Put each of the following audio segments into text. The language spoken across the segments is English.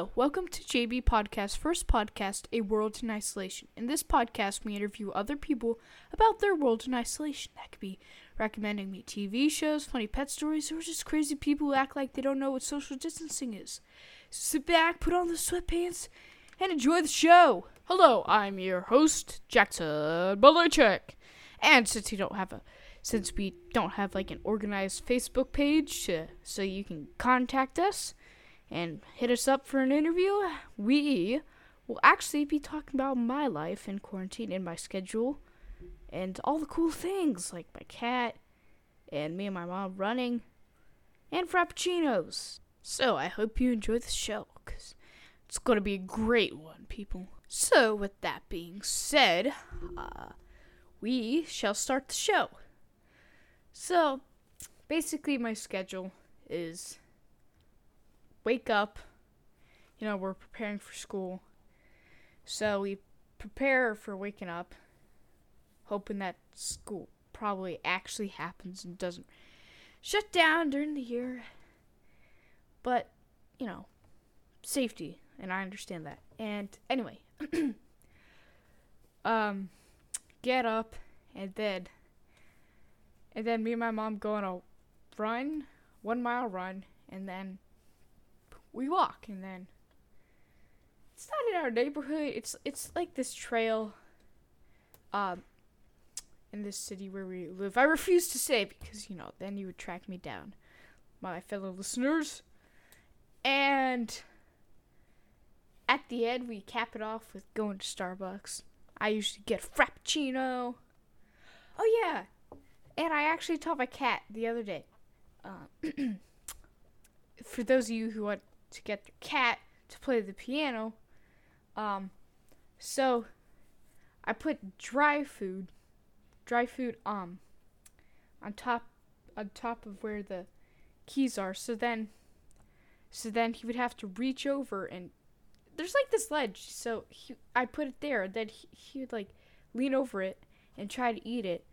Welcome to JB Podcast, first podcast, A World in Isolation. In this podcast, we interview other people about their world in isolation. That could be recommending me TV shows, funny pet stories, or just crazy people who act like they don't know what social distancing is. So sit back, put on the sweatpants, and enjoy the show. Hello, I'm your host, Jackson Belichick. And since you don't have a since we don't have like an organized Facebook page to, so you can contact us and hit us up for an interview, we will actually be talking about my life in quarantine and my schedule and all the cool things like my cat and me and my mom running and frappuccinos. So I hope you enjoy the show because it's going to be a great one, people. So, with that being said, uh, we shall start the show. So, basically, my schedule is wake up. You know, we're preparing for school. So, we prepare for waking up, hoping that school probably actually happens and doesn't shut down during the year. But, you know, safety, and I understand that. And anyway, um, get up and then and then me and my mom go on a run, one mile run, and then we walk, and then it's not in our neighborhood. It's it's like this trail, um, in this city where we live. I refuse to say because you know then you would track me down, my fellow listeners, and at the end we cap it off with going to Starbucks. I usually get frappuccino. Oh yeah, and I actually taught my cat the other day. Uh, for those of you who want to get their cat to play the piano, um, so I put dry food, dry food, um, on top, on top of where the keys are. So then, so then he would have to reach over and there's like this ledge. So he, I put it there. Then he, he would like lean over it and try to eat it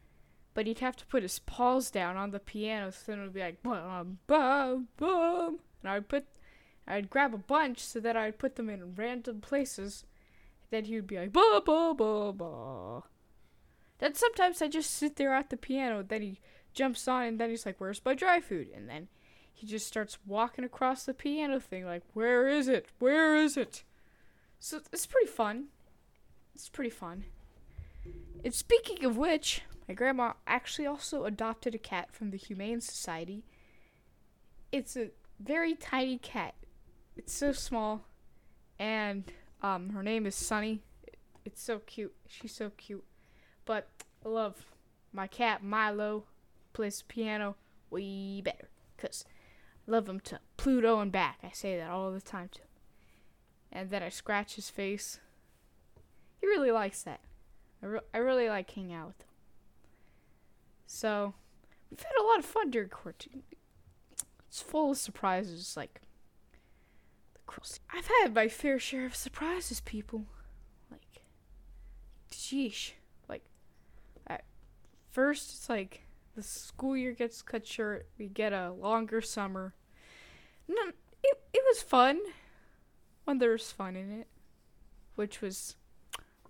but he'd have to put his paws down on the piano, so then it would be like bum bum bum, and I'd put, I'd grab a bunch so that I'd put them in random places. Then he would be like ba ba ba ba. Then sometimes I just sit there at the piano. Then he jumps on, and then he's like, "Where's my dry food?" And then he just starts walking across the piano thing, like, "Where is it? Where is it?" So it's pretty fun. It's pretty fun. And speaking of which, my grandma actually also adopted a cat from the Humane Society. It's a very tiny cat. It's so small, and um, her name is Sunny. It's so cute. She's so cute. But I love my cat Milo. Plays piano way better, cause I love him to Pluto and back. I say that all the time to him. And then I scratch his face. He really likes that. I, re- I really like hanging out with him. So, we've had a lot of fun during quarantine. It's full of surprises, like the cross. I've had my fair share of surprises, people. Like, sheesh. Like, at first, it's like the school year gets cut short. We get a longer summer. No, it it was fun when there was fun in it, which was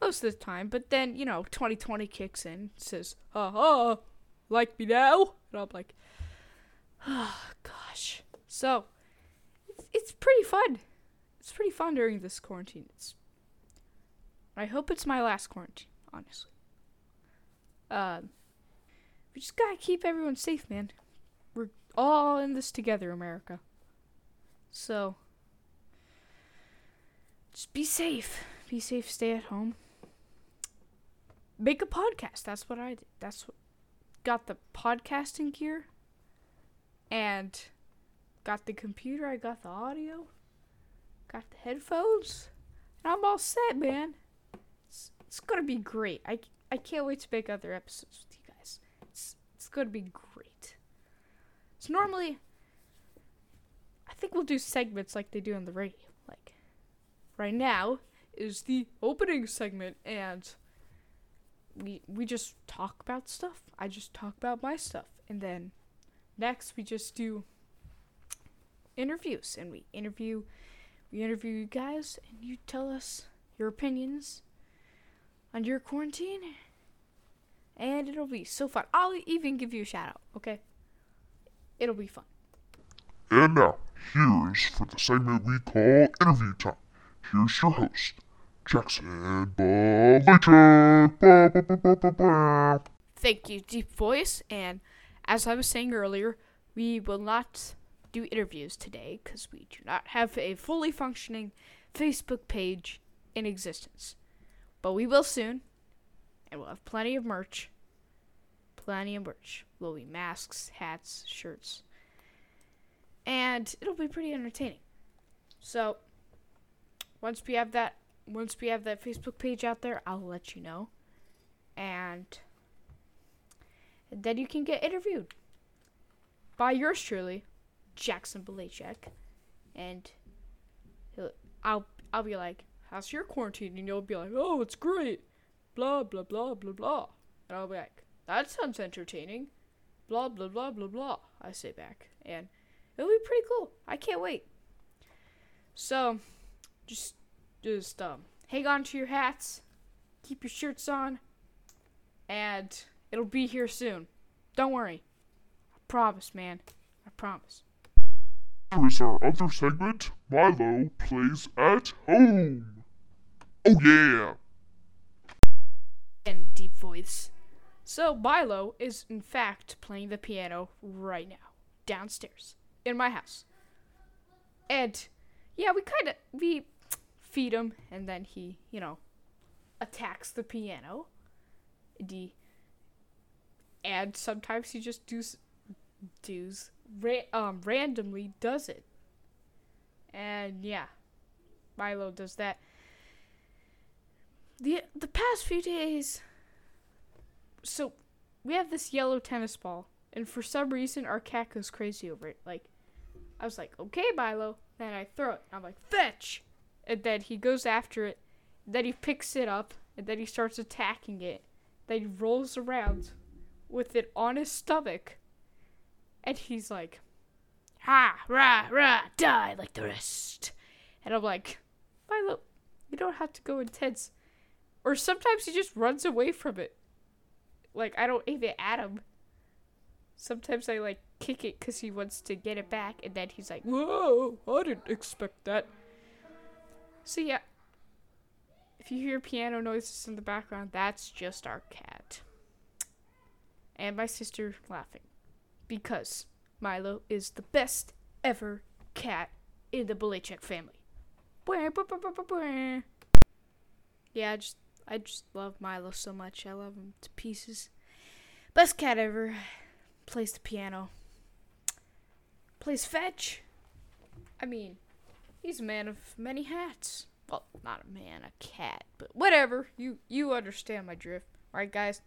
most of the time. But then you know, 2020 kicks in, says, "Ha ha." like me now? And I'm like, oh, gosh. So, it's, pretty fun. It's pretty fun during this quarantine. It's, I hope it's my last quarantine, honestly. Um, we just gotta keep everyone safe, man. We're all in this together, America. So, just be safe. Be safe. Stay at home. Make a podcast. That's what I did. That's what got the podcasting gear and got the computer, I got the audio, got the headphones, and I'm all set, man. It's, it's gonna be great. I, I can't wait to make other episodes with you guys. It's, it's gonna be great. So, normally, I think we'll do segments like they do on the radio. Like, right now is the opening segment, and we we just talk about stuff. I just talk about my stuff, and then next we just do interviews, and we interview We interview you guys, and you tell us your opinions on your quarantine. And it'll be so fun. I'll even give you a shout out, okay? It'll be fun. And now, here's for the segment we call Interview Time. Here's your host, Jackson Belichick. Ba, ba, ba, ba, ba, ba. Thank you, Deep Voice. And as I was saying earlier, we will not do interviews today because we do not have a fully functioning Facebook page in existence. But we will soon, and we'll have plenty of merch. Plenty of merch. Will be masks, hats, shirts, and it'll be pretty entertaining. So once we have that, once we have that Facebook page out there, I'll let you know, and then you can get interviewed by yours truly, Jackson Balachek, and I'll I'll be like, "How's your quarantine?" And you'll be like, "Oh, it's great," blah blah blah blah blah, and I'll be like, "That sounds entertaining," blah blah blah blah blah. I say back, and it'll be pretty cool. I can't wait. So, just just um, hang on to your hats, keep your shirts on, and it'll be here soon. Don't worry. I promise, man. I promise. Here is our other segment, Milo Plays at Home. Oh yeah! And deep voice. So Milo is in fact playing the piano right now, downstairs in my house. And yeah, we kind of we feed him, and then he, you know, attacks the piano. And he, and sometimes he just does does ra- um randomly does it. And yeah, Milo does that. The the past few days so we have this yellow tennis ball and for some reason our cat goes crazy over it. Like I was like, "Okay, Milo." Then I throw it. I'm like, "Fetch." And then he goes after it. Then he picks it up and then he starts attacking it. Then he rolls around with it on his stomach. And he's like, ha, rah, rah, die like the rest. And I'm like, Milo, you don't have to go intense. Or sometimes he just runs away from it. Like, I don't aim it at him. Sometimes I, like, kick it because he wants to get it back. And then he's like, whoa, I didn't expect that. So, yeah. If you hear piano noises in the background, that's just our cat. And my sister laughing because Milo is the best ever cat in the Belichick family. Yeah, I just I just love Milo so much. I love him to pieces. Best cat ever. Plays the piano. Plays fetch. I mean, he's a man of many hats. Well, not a man, a cat, but whatever. You you understand my drift, right, guys?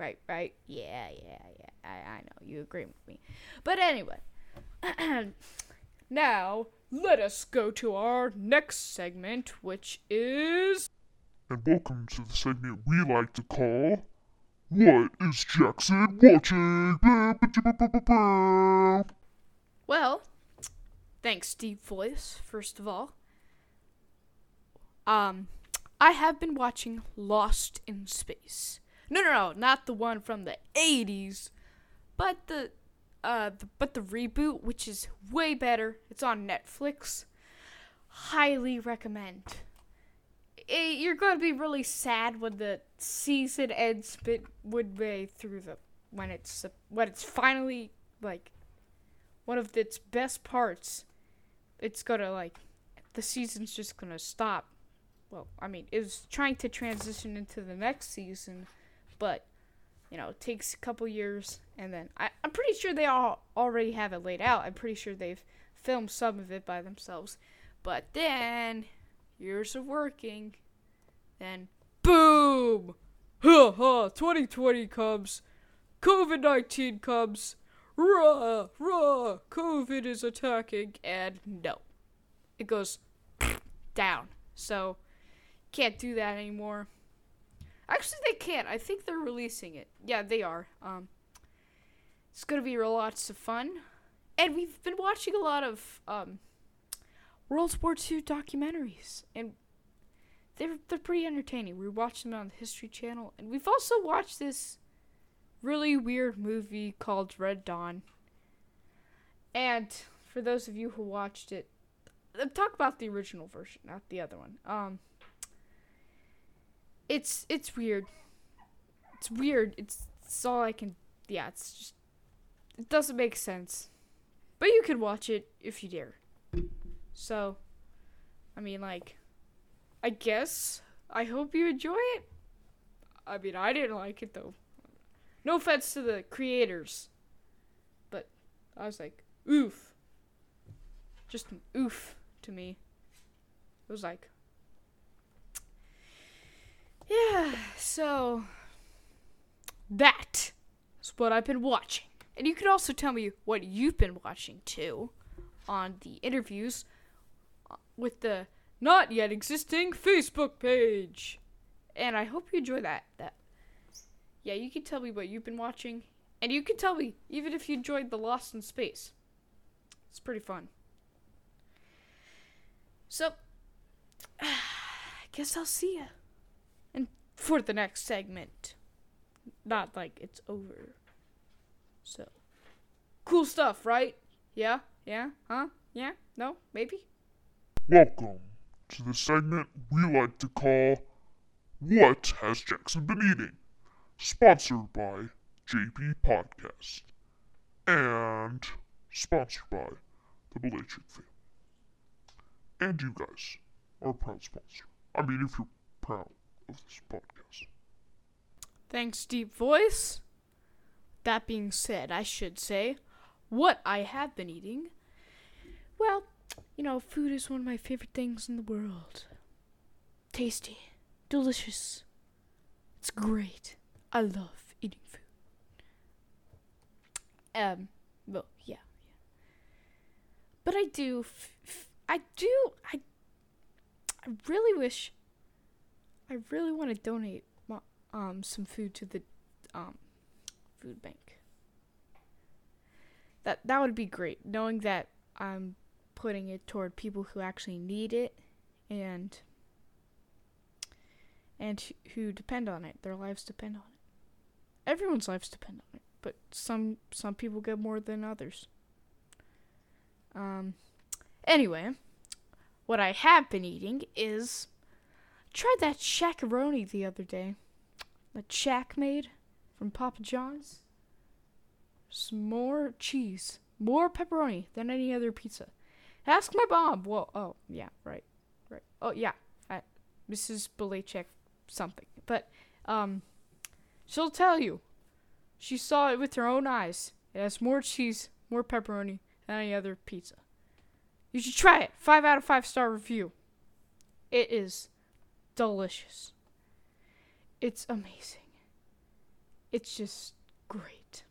Right, right. Yeah, yeah, yeah. I, I know you agree with me. But anyway, now let us go to our next segment, which is. And welcome to the segment we like to call What is Jackson watching? Well, thanks, Deep Voice, first of all. Um, I have been watching Lost in Space. No, no, no, not the one from the 80s, but the uh the, but the reboot which is way better. It's on Netflix. Highly recommend. Eh, you're going to be really sad when the season ends bit midway through the when it's when it's finally like one of its best parts. It's going to like the season's just going to stop. Well, I mean, it's trying to transition into the next season but you know, it takes a couple years, and then I, I'm pretty sure they all already have it laid out. I'm pretty sure they've filmed some of it by themselves, but then years of working, then boom, ha ha, 2020 comes, COVID 19 comes, rah rah, COVID is attacking, and no, it goes down. So can't do that anymore. Actually, they can't. I think they're releasing it. Yeah, they are. Um, it's gonna be lots of fun, and we've been watching a lot of um, World War II documentaries, and they're they're pretty entertaining. We watched them on the History Channel, and we've also watched this really weird movie called Red Dawn. And for those of you who watched it, uh, talk about the original version, not the other one. Um, it's it's weird. It's weird. It's, it's all I can. Yeah, it's just it doesn't make sense. But you can watch it if you dare. So, I mean, like, I guess I hope you enjoy it. I mean, I didn't like it though. No offense to the creators, but I was like, oof. Just an oof to me. It was like, yeah, so that is what I've been watching. And you can also tell me what you've been watching too on the interviews uh, with the not yet existing Facebook page. And I hope you enjoy that. That yeah, you can tell me what you've been watching, and you can tell me even if you enjoyed the Lost in Space. It's pretty fun. So, I guess I'll see ya. For the next segment, not like it's over. So, cool stuff, right? Yeah, yeah, huh? Yeah, no, maybe. Welcome to the segment we like to call What Has Jackson Been Eating? Sponsored by JB Podcast. And sponsored by the Belichick family. And you guys are proud sponsor. I mean, if you're proud of this podcast. Thanks, deep voice. That being said, I should say what I have been eating. Well, you know, food is one of my favorite things in the world. Tasty, delicious. It's great. I love eating food. Um, well, yeah, yeah. But I do, f- f- I do, I, I really wish, I really want to donate um some food to the um food bank. That that would be great, knowing that I'm putting it toward people who actually need it and and who depend on it. Their lives depend on it. Everyone's lives depend on it, but some some people get more than others. Um anyway, what I have been eating is tried that Shaq-a-Roni the other day. That Shaq made from Papa John's. Some more cheese, more pepperoni than any other pizza. Ask my mom. Well, oh yeah, right, right. Oh yeah, I, Mrs. Belichick something. But um, she'll tell you. She saw it with her own eyes. It has more cheese, more pepperoni than any other pizza. You should try it. Five out of five star review. It is delicious. It's amazing. It's just great.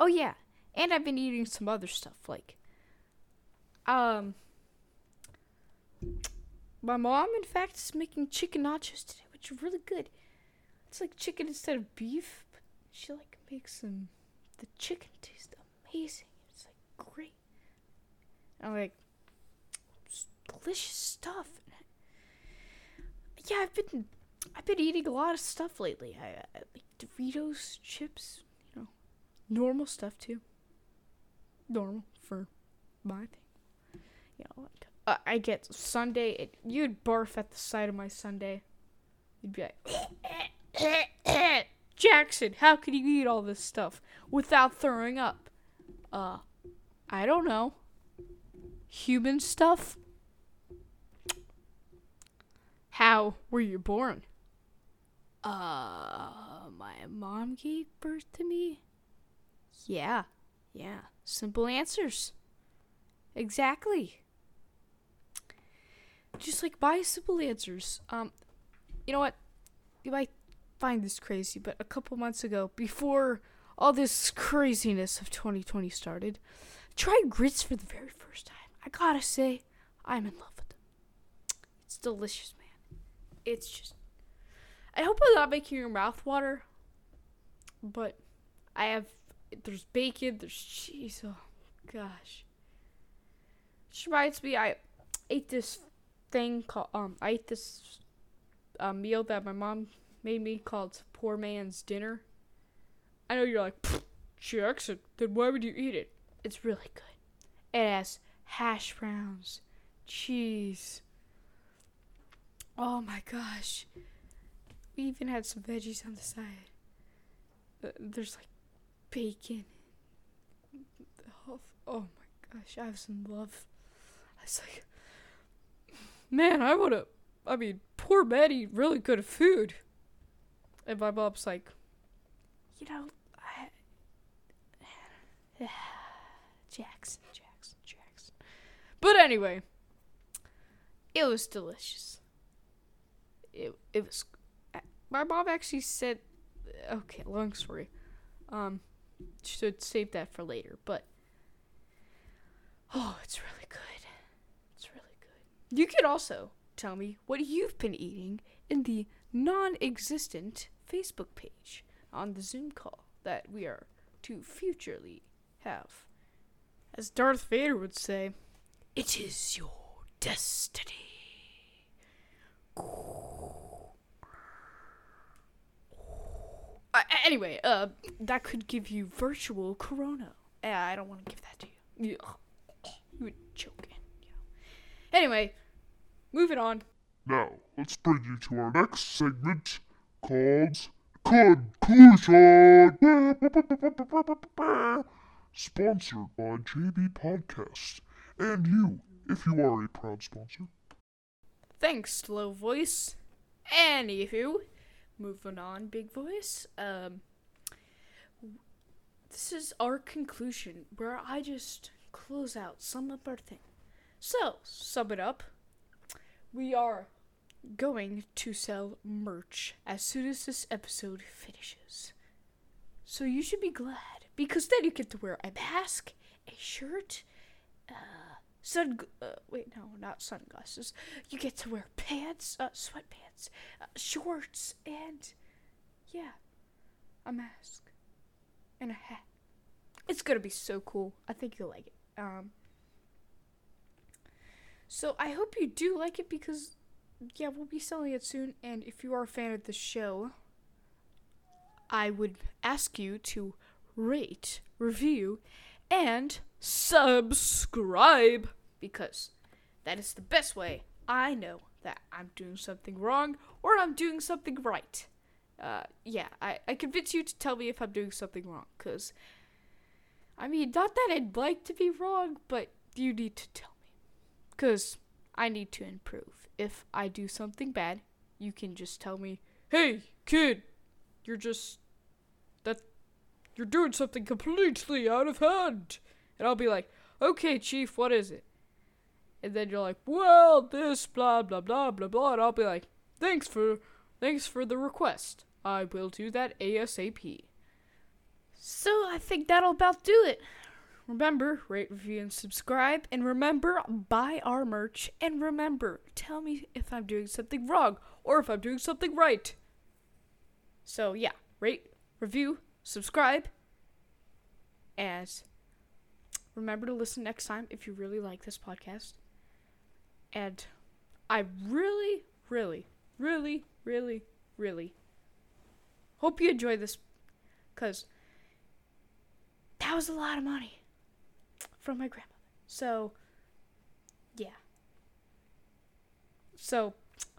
Oh yeah, and I've been eating some other stuff like um my mom in fact is making chicken nachos today, which are really good. It's like chicken instead of beef, but she like makes them the chicken taste amazing. It's like great. And I'm like delicious stuff. Yeah, I've been I've been eating a lot of stuff lately. I, I like Doritos, chips, you know, normal stuff too. Normal for my thing. You know, like uh, I get sundae. It, you'd barf at the sight of my sundae. You'd be like, Jackson, how could you eat all this stuff without throwing up? Uh, I don't know. Human stuff. How were you born? Uh, my mom gave birth to me? Yeah, yeah. Simple answers. Exactly. Just like my simple answers. Um, you know what? You might find this crazy, but a couple months ago, before all this craziness of 2020 started, I tried grits for the very first time. I gotta say, I'm in love with them. It's delicious, man. It's just. I hope I'm not making your mouth water, but I have. There's bacon, there's cheese. Oh, gosh. Which reminds me, I ate this thing called um. I ate this uh, meal that my mom made me called poor man's dinner. I know you're like, Jackson, then why would you eat it? It's really good. It has hash browns, cheese. Oh my gosh. We even had some veggies on the side. Uh, There's like bacon. Oh, oh my gosh, I have some love. I was like, man, I would have. I mean, poor Betty, really good food. And my mom's like, you know, I, Jackson, Jackson, Jackson. But anyway, it was delicious. It it was. My mom actually said, okay, long story. Um, should save that for later. But oh, it's really good. It's really good. You could also tell me what you've been eating in the non-existent Facebook page on the Zoom call that we are to futurely have. As Darth Vader would say, it is your destiny. Uh, anyway, uh, that could give you virtual corona. I don't want to give that to you. Ugh. You would choke. You know. Anyway, moving on. Now, let's bring you to our next segment called Conclusion. Sponsored by JB Podcast. And you, if you are a proud sponsor. Thanks, slow voice. Anywho, moving on, big voice. Um, this is our conclusion where I just close out, sum up our thing. So, sum it up. We are going to sell merch as soon as this episode finishes. So you should be glad because then you get to wear a mask, a shirt, uh, sun. Uh, wait, no, not sunglasses. You get to wear pants, uh, sweatpants, uh, shorts, and yeah, a mask and a hat. It's gonna be so cool. I think you'll like it. Um. So I hope you do like it because, yeah, we'll be selling it soon. And if you are a fan of the show, I would ask you to rate, review, and subscribe because that is the best way I know that I'm doing something wrong or I'm doing something right. Uh, yeah, I, I convince you to tell me if I'm doing something wrong because, I mean, not that I'd like to be wrong, but you need to tell me because I need to improve. If I do something bad, you can just tell me, hey, kid, you're just you're doing something completely out of hand. And I'll be like, okay, chief, what is it? And then you're like, well, this, blah, blah, blah, blah, blah. And I'll be like, thanks for, thanks for the request. I will do that ASAP. So I think that'll about do it. Remember, rate, review, and subscribe. And remember, buy our merch. And remember, tell me if I'm doing something wrong or if I'm doing something right. So yeah, rate, review, subscribe, and remember to listen next time if you really like this podcast. And I really, really, really, really, really hope you enjoy this because that was a lot of money from my grandmother. So, yeah. So,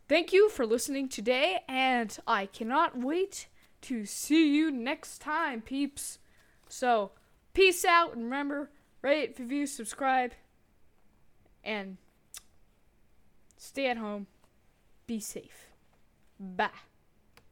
thank you for listening today, and I cannot wait to see you next time, peeps. So, peace out, and remember, rate, review, subscribe, and stay at home. Be safe. Bye.